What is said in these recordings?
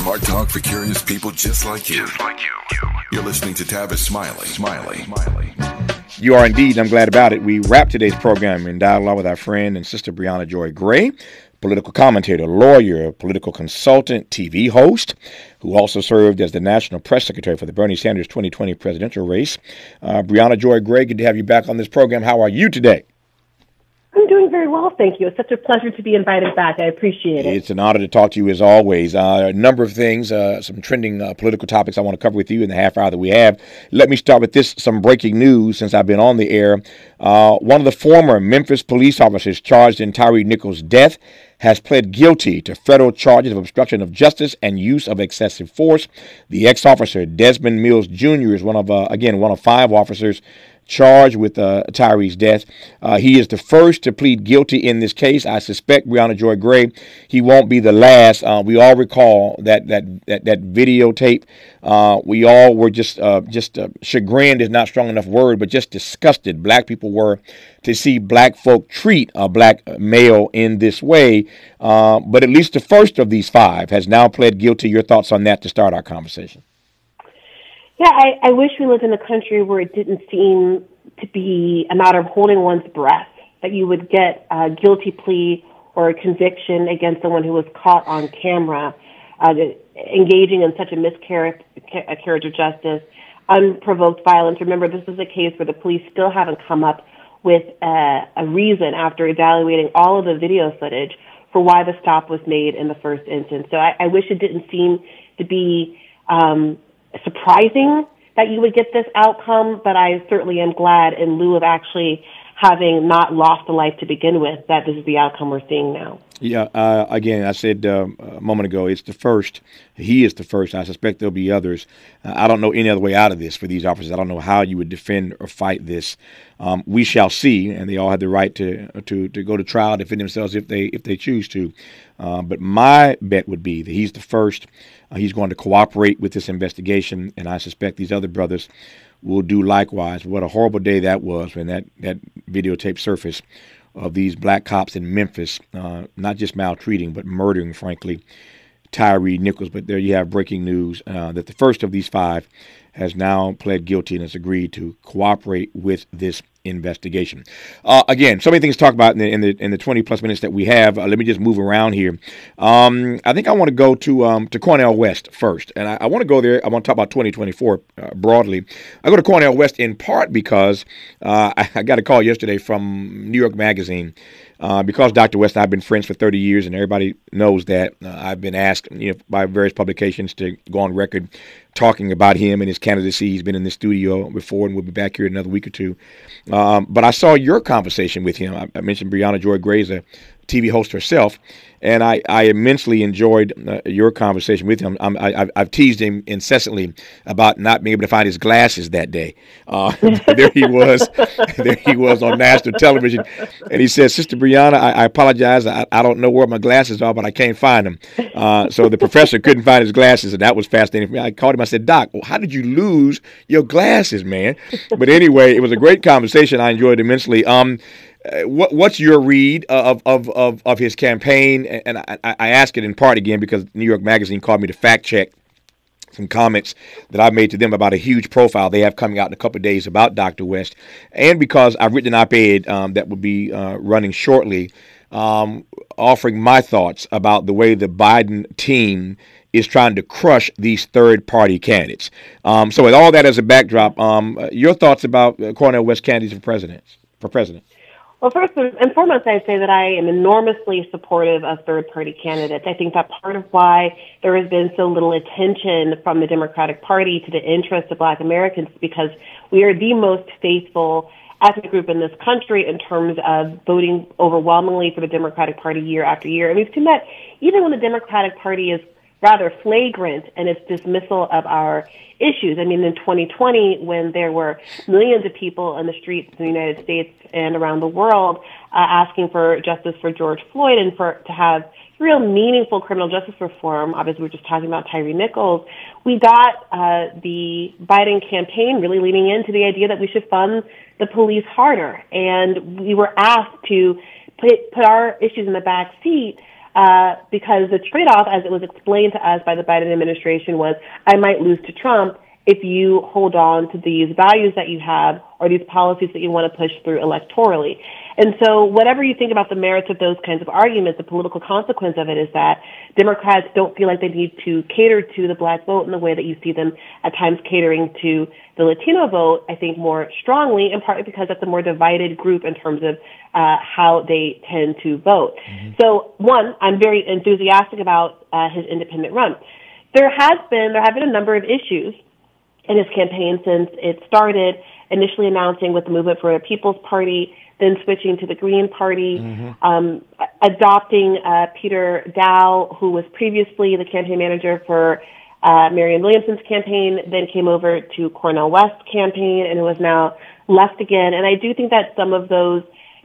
Smart talk for curious people just like you. You're listening to Tavis Smiley. Smiley. Smiley. You are indeed. I'm glad about it. We wrap today's program in dialogue with our friend and sister Briahna Joy Gray, political commentator, lawyer, political consultant, TV host, who also served as the national press secretary for the Bernie Sanders 2020 presidential race. Uh, Briahna Joy Gray, good to have you back on this program. How are you today? I'm doing very well, thank you. It's such a pleasure to be invited back. I appreciate it. It's an honor to talk to you as always. Uh, a number of things, uh, some trending uh, political topics I want to cover with you in the half hour that we have. Let me start with this some breaking news since I've been on the air. Uh, one of the former Memphis police officers charged in Tyre Nichols' death has pled guilty to federal charges of obstruction of justice and use of excessive force. The ex officer, Desmond Mills Jr., is one of, uh, again, one of five officers charged with uh, Tyre's death. Uh, he is the first to plead guilty in this case. I suspect Briahna Joy Gray, he won't be the last. Uh, we all recall that that that, that videotape. Uh, we all were just uh, just uh, chagrined is not strong enough word, but just disgusted. Black people were to see black folk treat a black male in this way. but at least the first of these five has now pled guilty. Your thoughts on that to start our conversation? Yeah, I, I wish we lived in a country where it didn't seem to be a matter of holding one's breath, that you would get a guilty plea or a conviction against someone who was caught on camera uh, engaging in such a miscarriage of justice, unprovoked violence. Remember, this is a case where the police still haven't come up with a, a reason after evaluating all of the video footage for why the stop was made in the first instance. So I, I wish it didn't seem to be um, surprising that you would get this outcome, but I certainly am glad in lieu of actually having not lost a life to begin with that this is the outcome we're seeing now. Yeah, uh, again, I said uh, a moment ago, it's the first. He is the first. I suspect there'll be others. Uh, I don't know any other way out of this for these officers. I don't know how you would defend or fight this. Um, we shall see, and they all have the right to to to go to trial, defend themselves if they if they choose to. Uh, but my bet would be that he's the first. Uh, he's going to cooperate with this investigation, and I suspect these other brothers will do likewise. What a horrible day that was when that, that videotape surfaced of these black cops in Memphis, uh, not just maltreating, but murdering, frankly, Tyre Nichols. But there you have breaking news uh, that the first of these five has now pled guilty and has agreed to cooperate with this investigation. Uh, again, so many things to talk about in the in the, in the 20 plus minutes that we have. Uh, let me just move around here. Um, I think I want to go to um, to Cornel West first, and I, I want to go there. I want to talk about 2024 uh, broadly. I go to Cornel West in part because uh, I, I, got a call yesterday from New York Magazine. Uh, because Dr. West and I have been friends for 30 years, and everybody knows that, uh, I've been asked you know, by various publications to go on record talking about him and his candidacy. He's been in the studio before, and we'll be back here in another week or two. Um, but I saw your conversation with him. I, I mentioned Briahna Joy a TV host herself, and I, I immensely enjoyed uh, your conversation with him. I'm, I, have teased him incessantly about not being able to find his glasses that day. Uh, there he was, there he was on national television, and he said, "Sister Briahna, I, I apologize. I, I, don't know where my glasses are, but I can't find them." Uh, so the professor couldn't find his glasses, and that was fascinating for me. I called him. I said, "Doc, how did you lose your glasses, man?" But anyway, it was a great conversation. I enjoyed immensely. Um, what, what's your read of, of, of, of his campaign? And I, I ask it in part again because New York Magazine called me to fact check some comments that I made to them about a huge profile they have coming out in a couple days about Dr. West, and because I've written an op-ed um, that will be uh, running shortly, um, offering my thoughts about the way the Biden team is trying to crush these third-party candidates. Um, so, with all that as a backdrop, um, your thoughts about uh, Cornel West candidates for president? For president. Well, first and foremost, I'd say that I am enormously supportive of third party candidates. I think that part of why there has been so little attention from the Democratic Party to the interests of black Americans is because we are the most faithful ethnic group in this country in terms of voting overwhelmingly for the Democratic Party year after year. And we've seen that even when the Democratic Party is rather flagrant in its dismissal of our issues. I mean, in 2020, when there were millions of people in the streets in the United States and around the world uh, asking for justice for George Floyd and for to have real meaningful criminal justice reform. Obviously, we are just talking about Tyre Nichols. We got uh, the Biden campaign really leaning into the idea that we should fund the police harder, and we were asked to put put our issues in the back seat uh, because the trade-off, as it was explained to us by the Biden administration, was I might lose to Trump if you hold on to these values that you have or these policies that you want to push through electorally. And so, whatever you think about the merits of those kinds of arguments, the political consequence of it is that Democrats don't feel like they need to cater to the black vote in the way that you see them at times catering to the Latino vote, I think more strongly, in part because that's a more divided group in terms of uh, how they tend to vote. Mm-hmm. So, one, I'm very enthusiastic about uh, his independent run. There has been, there have been a number of issues in his campaign since it started, initially announcing with the Movement for the People's Party then switching to the Green Party, mm-hmm. um, adopting uh, Peter Daou, who was previously the campaign manager for uh, Marianne Williamson's campaign, then came over to Cornel West's campaign, and who was now left again. And I do think that some of those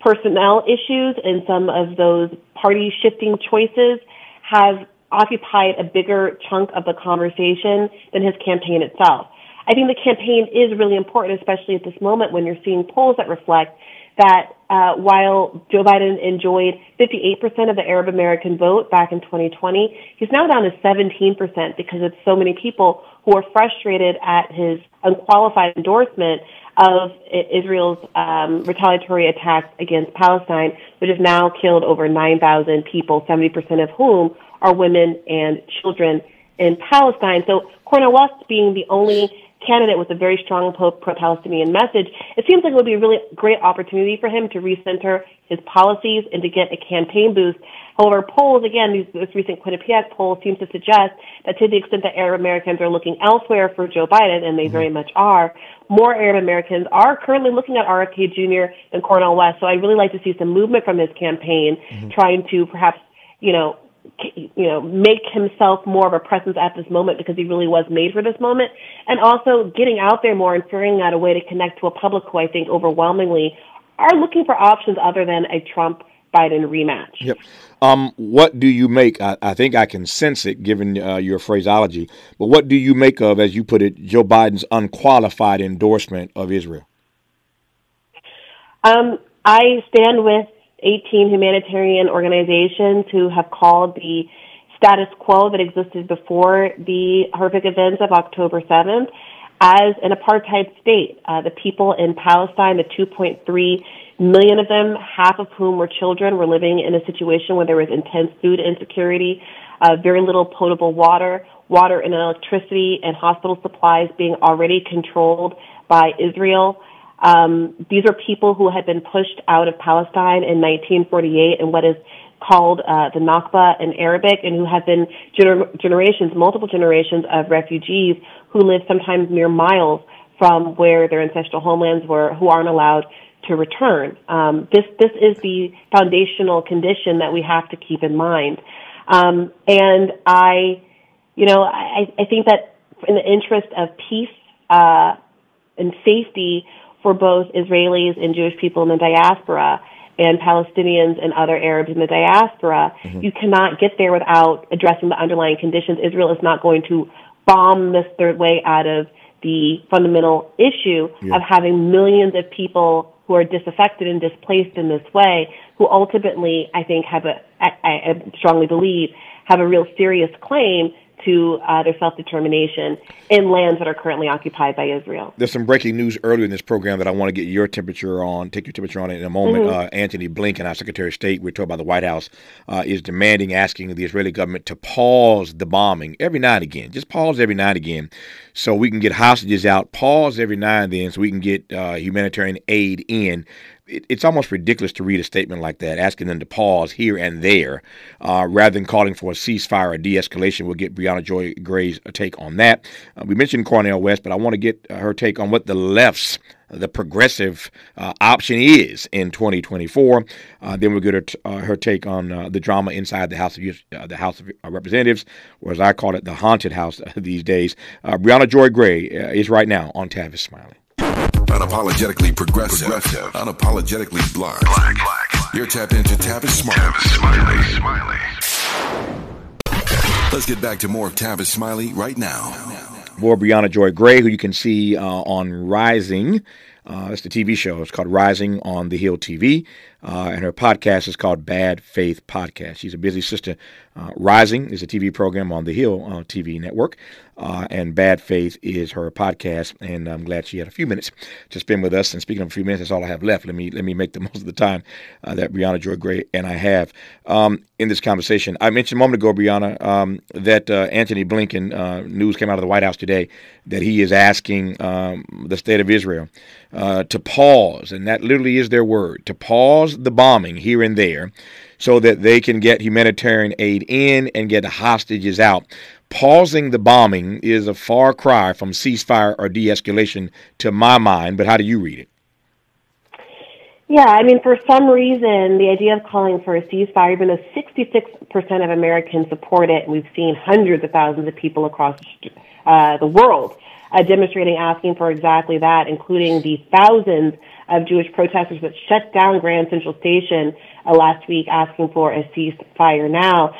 personnel issues and some of those party shifting choices have occupied a bigger chunk of the conversation than his campaign itself. I think the campaign is really important, especially at this moment when you're seeing polls that reflect that uh, while Joe Biden enjoyed 58% of the Arab American vote back in 2020, he's now down to 17% because of so many people who are frustrated at his unqualified endorsement of Israel's um, retaliatory attacks against Palestine, which has now killed over 9,000 people, 70% of whom are women and children in Palestine. So Cornel West being the only candidate with a very strong pro-Palestinian message, it seems like it would be a really great opportunity for him to recenter his policies and to get a campaign boost. However, polls, again, these, this recent Quinnipiac poll seems to suggest that to the extent that Arab Americans are looking elsewhere for Joe Biden, and they mm-hmm. very much are, more Arab Americans are currently looking at RFK Jr. than Cornel West. So I'd really like to see some movement from his campaign, mm-hmm. trying to perhaps, you know, you know, make himself more of a presence at this moment because he really was made for this moment. And also getting out there more and figuring out a way to connect to a public who I think overwhelmingly are looking for options other than a Trump Biden rematch. Yep. Um, what do you make? I, I, think I can sense it given uh, your phraseology, but what do you make of, as you put it, Joe Biden's unqualified endorsement of Israel? Um, I stand with 18 humanitarian organizations who have called the status quo that existed before the horrific events of October 7th as an apartheid state. Uh, the people in Palestine, the 2.3 million of them, half of whom were children, were living in a situation where there was intense food insecurity, uh, very little potable water, water and electricity, and hospital supplies being already controlled by Israel. Um, these are people who had been pushed out of Palestine in 1948 in what is called uh, the Nakba in Arabic, and who have been gener- generations, multiple generations of refugees who live sometimes mere miles from where their ancestral homelands were, who aren't allowed to return. Um, this this is the foundational condition that we have to keep in mind. Um, and I, you know, I, I think that in the interest of peace uh, and safety for both Israelis and Jewish people in the diaspora and Palestinians and other Arabs in the diaspora. Mm-hmm. You cannot get there without addressing the underlying conditions. Israel is not going to bomb this third way out of the fundamental issue yeah. of having millions of people who are disaffected and displaced in this way, who ultimately, I think, have a, I, I strongly believe, have a real serious claim to uh, their self determination in lands that are currently occupied by Israel. There's some breaking news earlier in this program that I want to get your temperature on, take your temperature on it in a moment. Mm-hmm. Uh, Antony Blinken, our Secretary of State, we're told by the White House, uh, is demanding, asking the Israeli government to pause the bombing every and again. Just pause every and again so we can get hostages out, pause every now and then so we can get uh, humanitarian aid in it, it's almost ridiculous to read a statement like that, asking them to pause here and there, uh, rather than calling for a ceasefire or de-escalation. We'll get Briahna Joy Gray's take on that. Uh, we mentioned Cornel West, but I want to get uh, her take on what the left's the progressive uh, option is in 2024. Uh, then we'll get her, t- uh, her take on uh, the drama inside the House of uh, the House of Representatives, or as I call it, the haunted house these days. Briahna Joy Gray is right now on Tavis Smiley. Unapologetically progressive. progressive. Unapologetically black. black. black. You're tapped into Tavis Smiley. Tavis Smiley. Smiley. Let's get back to more of Tavis Smiley right now. More Briahna Joy Gray, who you can see uh, on Rising. Uh, it's the TV show. It's called Rising on the Hill TV. Uh, and her podcast is called Bad Faith Podcast. She's a busy sister. Uh, Rising is a TV program on the Hill uh, TV network, uh, and Bad Faith is her podcast. And I'm glad she had a few minutes to spend with us. And speaking of a few minutes, that's all I have left. Let me let me make the most of the time uh, that Briahna Joy Gray and I have um, in this conversation. I mentioned a moment ago, Briahna, um, that uh, Antony Blinken news came out of the White House today that he is asking um, the state of Israel to pause, and that literally is their word, to pause the bombing here and there so that they can get humanitarian aid in and get the hostages out. Pausing the bombing is a far cry from ceasefire or de escalation to my mind, but how do you read it? Yeah, I mean, for some reason, the idea of calling for a ceasefire, even though 66% of Americans support it, and we've seen hundreds of thousands of people across uh, the world uh, demonstrating, asking for exactly that, including the thousands of Jewish protesters that shut down Grand Central Station uh, last week asking for a ceasefire now.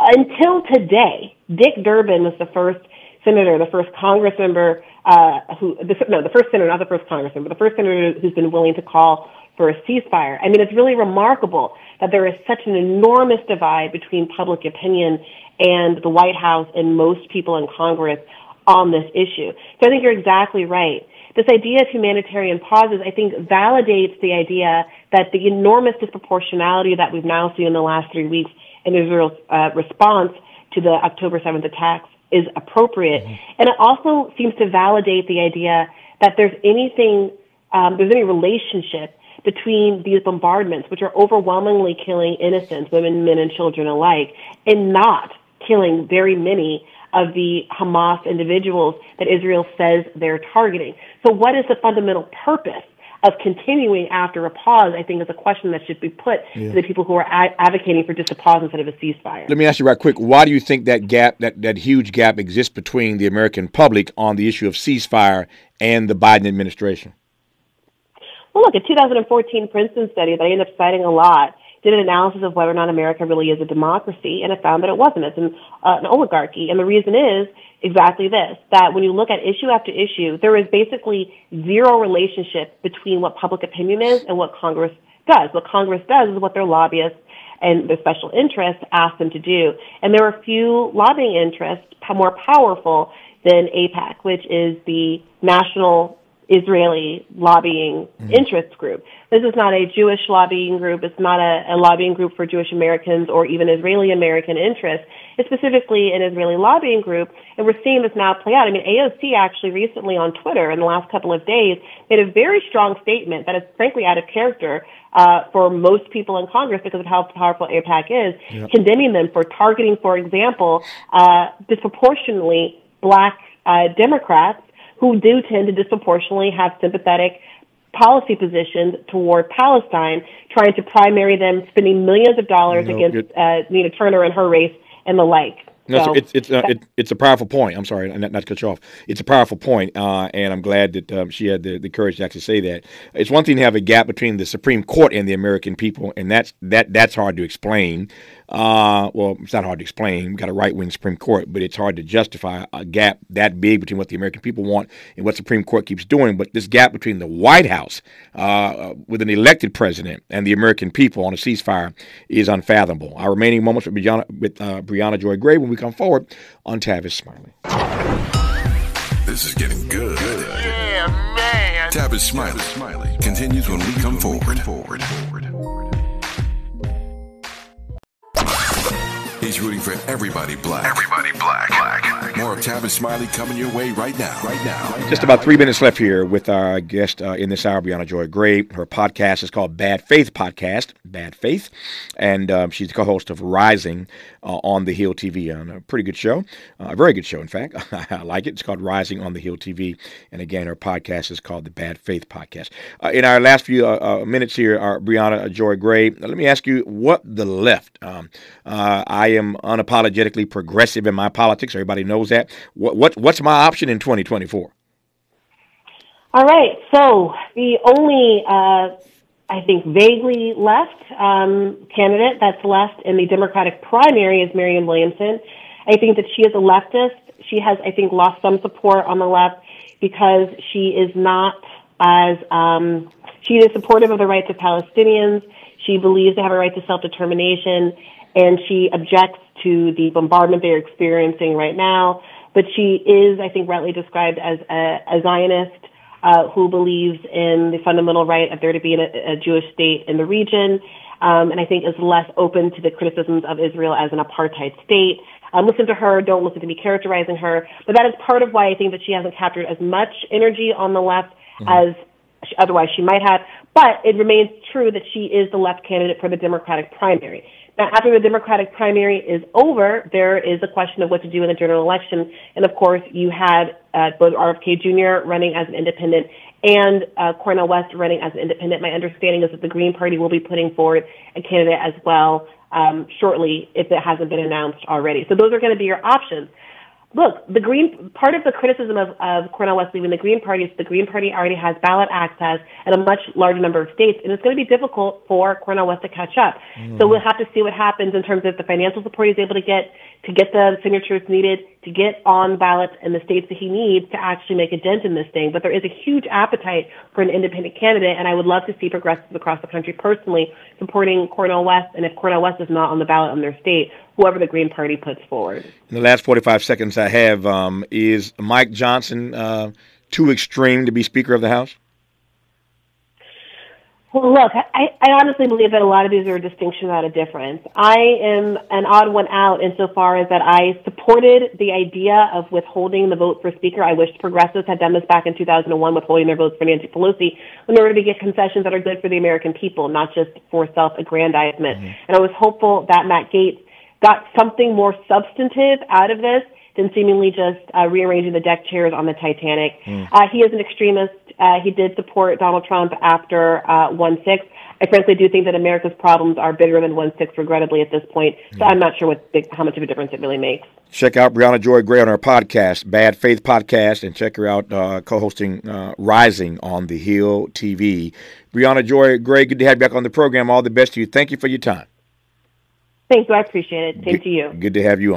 Until today, Dick Durbin was the first senator, the first Congress member, uh, who, the, no, the first senator, not the first congressman, but the first senator who's been willing to call for a ceasefire. I mean, it's really remarkable that there is such an enormous divide between public opinion and the White House and most people in Congress on this issue. So I think you're exactly right this idea of humanitarian pauses, I think, validates the idea that the enormous disproportionality that we've now seen in the last three weeks in Israel's uh, response to the October 7th attacks is appropriate. Mm-hmm. And it also seems to validate the idea that there's anything, um, there's any relationship between these bombardments, which are overwhelmingly killing innocents, women, men, and children alike, and not killing very many of the Hamas individuals that Israel says they're targeting. So what is the fundamental purpose of continuing after a pause, I think is a question that should be put yeah. to the people who are advocating for just a pause instead of a ceasefire. Let me ask you right quick. Why do you think that gap, that, that huge gap exists between the American public on the issue of ceasefire and the Biden administration? Well, look, a 2014 Princeton study that I end up citing a lot did an analysis of whether or not America really is a democracy, and it found that it wasn't. It's an, uh, an oligarchy. And the reason is exactly this, that when you look at issue after issue, there is basically zero relationship between what public opinion is and what Congress does. What Congress does is what their lobbyists and their special interests ask them to do. And there are few lobbying interests more powerful than AIPAC, which is the National Israeli lobbying mm-hmm. interest group. This is not a Jewish lobbying group. It's not a, a lobbying group for Jewish Americans or even Israeli American interests. It's specifically an Israeli lobbying group, and we're seeing this now play out. I mean, AOC actually recently on Twitter in the last couple of days made a very strong statement that is frankly out of character uh, for most people in Congress because of how powerful AIPAC is, yep. condemning them for targeting, for example, uh, disproportionately black uh, Democrats who do tend to disproportionately have sympathetic policy positions toward Palestine, trying to primary them, spending millions of dollars no, against uh, Nina Turner and her race and the like. No, so, it's it's uh, it, it's a powerful point. I'm sorry, not, not to cut you off. It's a powerful point, uh, and I'm glad that um, she had the, the courage to actually say that. It's one thing to have a gap between the Supreme Court and the American people, and that's that that's hard to explain. Uh, well, it's not hard to explain. We've got a right wing Supreme Court, but it's hard to justify a gap that big between what the American people want and what Supreme Court keeps doing. But this gap between the White House uh, with an elected president and the American people on a ceasefire is unfathomable. Our remaining moments with Briahna, with, uh, Briahna Joy Gray when we come forward on Tavis Smiley. This is getting good. Yeah, man. Tavis Smiley, Smiley continues when we come forward. forward. Rooting for everybody black. Everybody black. More of Tavis Smiley coming your way right now. Right now. Just about three minutes left here with our guest uh, in this hour, Briahna Joy Gray. Her podcast is called Bad Faith Podcast. Bad Faith, and um, she's the co-host of Rising uh, on the Hill TV, on a pretty good show, uh, a very good show, in fact. I like it. It's called Rising on the Hill TV, and again, her podcast is called the Bad Faith Podcast. Uh, in our last few uh, uh, minutes here, our Briahna Joy Gray, let me ask you what the left. Um, I am unapologetically progressive in my politics. Everybody knows that. What, what what's my option in 2024? All right. So the only uh, I think, vaguely left um, candidate that's left in the Democratic primary is Marianne Williamson. I think that she is a leftist. She has, I think, lost some support on the left because she is not as um, She is supportive of the rights of Palestinians. She believes they have a right to self-determination, and she objects to the bombardment they're experiencing right now. But she is, I think, rightly described as a, a Zionist uh, who believes in the fundamental right of there to be a, a Jewish state in the region, um, and I think is less open to the criticisms of Israel as an apartheid state. Um, listen to her, don't listen to me characterizing her. But that is part of why I think that she hasn't captured as much energy on the left mm-hmm. as otherwise she might have. But it remains true that she is the left candidate for the Democratic primary. Now, after the Democratic primary is over, there is a question of what to do in the general election. And of course, you had uh, both RFK Jr. running as an independent and uh, Cornel West running as an independent. My understanding is that the Green Party will be putting forward a candidate as well um, shortly if it hasn't been announced already. So those are going to be your options look, the Green part of the criticism of, of Cornel West leaving the Green Party is the Green Party already has ballot access in a much larger number of states, and it's going to be difficult for Cornel West to catch up. Mm. So we'll have to see what happens in terms of the financial support he's able to get to get the signatures needed to get on ballots in the states that he needs to actually make a dent in this thing. But there is a huge appetite for an independent candidate, and I would love to see progressives across the country personally supporting Cornel West, and if Cornel West is not on the ballot in their state, whoever the Green Party puts forward. In the last 45 seconds I have, um, is Mike Johnson uh, too extreme to be Speaker of the House? Well, look, I, I honestly believe that a lot of these are a distinction, not a difference. I am an odd one out insofar as that I supported the idea of withholding the vote for Speaker. I wish progressives had done this back in 2001, withholding their votes for Nancy Pelosi in order to get concessions that are good for the American people, not just for self-aggrandizement. Mm-hmm. And I was hopeful that Matt Gaetz got something more substantive out of this than seemingly just uh, rearranging the deck chairs on the Titanic. Mm. Uh, he is an extremist. Uh, he did support Donald Trump after uh, 1-6. I frankly do think that America's problems are bigger than 1-6, regrettably, at this point. So mm. I'm not sure what big, how much of a difference it really makes. Check out Briahna Joy Gray on our podcast, Bad Faith Podcast, and check her out uh, co-hosting uh, Rising on the Hill TV. Briahna Joy Gray, good to have you back on the program. All the best to you. Thank you for your time. Thank you. I appreciate it. Same good, to you. Good to have you on.